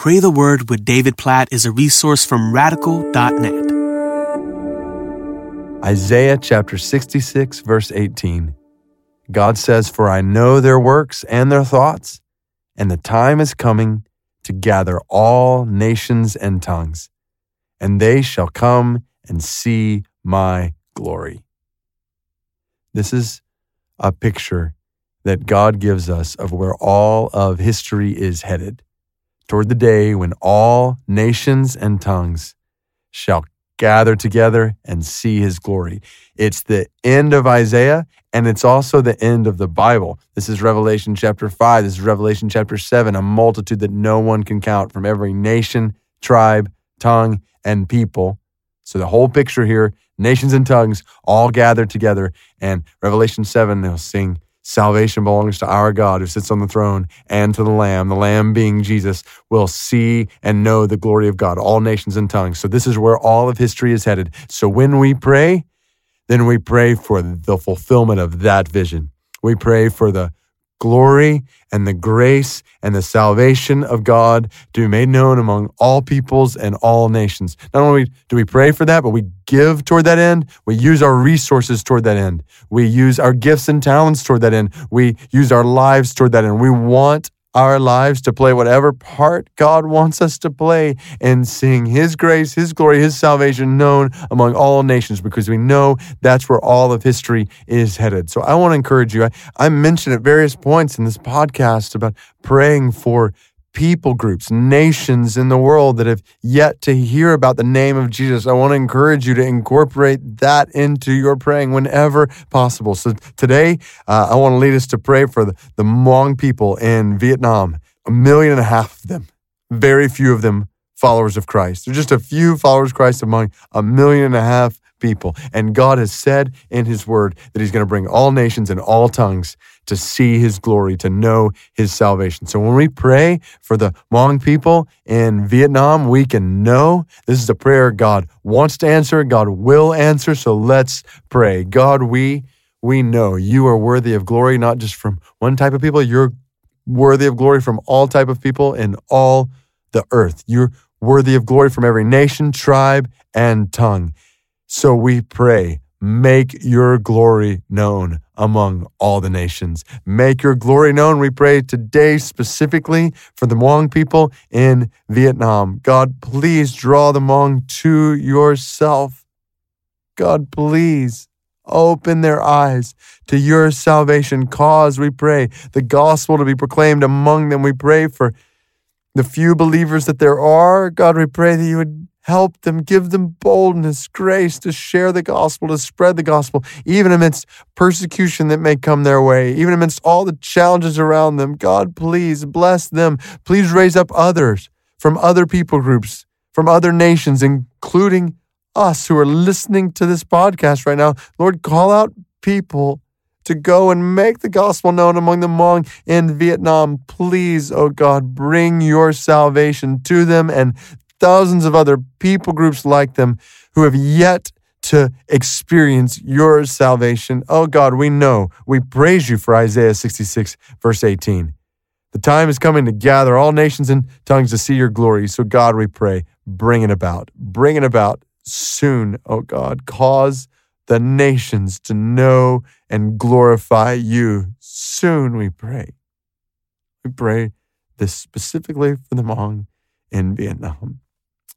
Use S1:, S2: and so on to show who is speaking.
S1: Pray the Word with David Platt is a resource from radical.net.
S2: Isaiah chapter 66, verse 18. God says, For I know their works and their thoughts, and the time is coming to gather all nations and tongues, and they shall come and see my glory. This is a picture that God gives us of where all of history is headed toward the day when all nations and tongues shall gather together and see his glory. It's the end of Isaiah and it's also the end of the Bible. This is Revelation chapter 5. This is Revelation chapter 7, a multitude that no one can count from every nation, tribe, tongue, and people. So the whole picture here, nations and tongues all gathered together. And Revelation 7, they'll sing Salvation belongs to our God who sits on the throne and to the Lamb. The Lamb being Jesus will see and know the glory of God, all nations and tongues. So this is where all of history is headed. So when we pray, then we pray for the fulfillment of that vision. We pray for the glory and the grace and the salvation of God to be made known among all peoples and all nations. Not only do we pray for that, but we give toward that end. We use our resources toward that end. We use our gifts and talents toward that end. We use our lives toward that end. We want our lives to play whatever part God wants us to play in seeing His grace, His glory, His salvation known among all nations because we know that's where all of history is headed. So I want to encourage you. I, I mentioned at various points in this podcast about praying for people groups, nations in the world that have yet to hear about the name of Jesus. I want to encourage you to incorporate that into your praying whenever possible. So today, uh, I want to lead us to pray for the, the Hmong people in Vietnam, a million and a half of them, very few of them followers of Christ. There's just a few followers of Christ among a million and a half people. And God has said in his word that he's going to bring all nations and all tongues to see his glory, to know his salvation. So when we pray for the Hmong people in Vietnam, we can know this is a prayer God wants to answer, God will answer. So let's pray. God, we we know you are worthy of glory not just from one type of people, you're worthy of glory from all type of people in all the earth. You're worthy of glory from every nation, tribe, and tongue. So we pray, make your glory known among all the nations. Make your glory known, we pray today specifically for the Hmong people in Vietnam. God, please draw the Hmong to yourself. God, please open their eyes to your salvation. Cause, we pray, the gospel to be proclaimed among them. We pray for the few believers that there are. God, we pray that you would Help them, give them boldness, grace to share the gospel, to spread the gospel, even amidst persecution that may come their way, even amidst all the challenges around them. God, please bless them. Please raise up others from other people groups, from other nations, including us who are listening to this podcast right now. Lord, call out people to go and make the gospel known among the Hmong in Vietnam. Please, oh God, bring your salvation to them and thousands of other people groups like them who have yet to experience your salvation. Oh God, we know. We praise you for Isaiah 66, verse 18. The time is coming to gather all nations and tongues to see your glory. So, God, we pray, bring it about. Bring it about soon, oh God. Cause the nations to know and glorify you. Soon, we pray. We pray this specifically for the Hmong in Vietnam.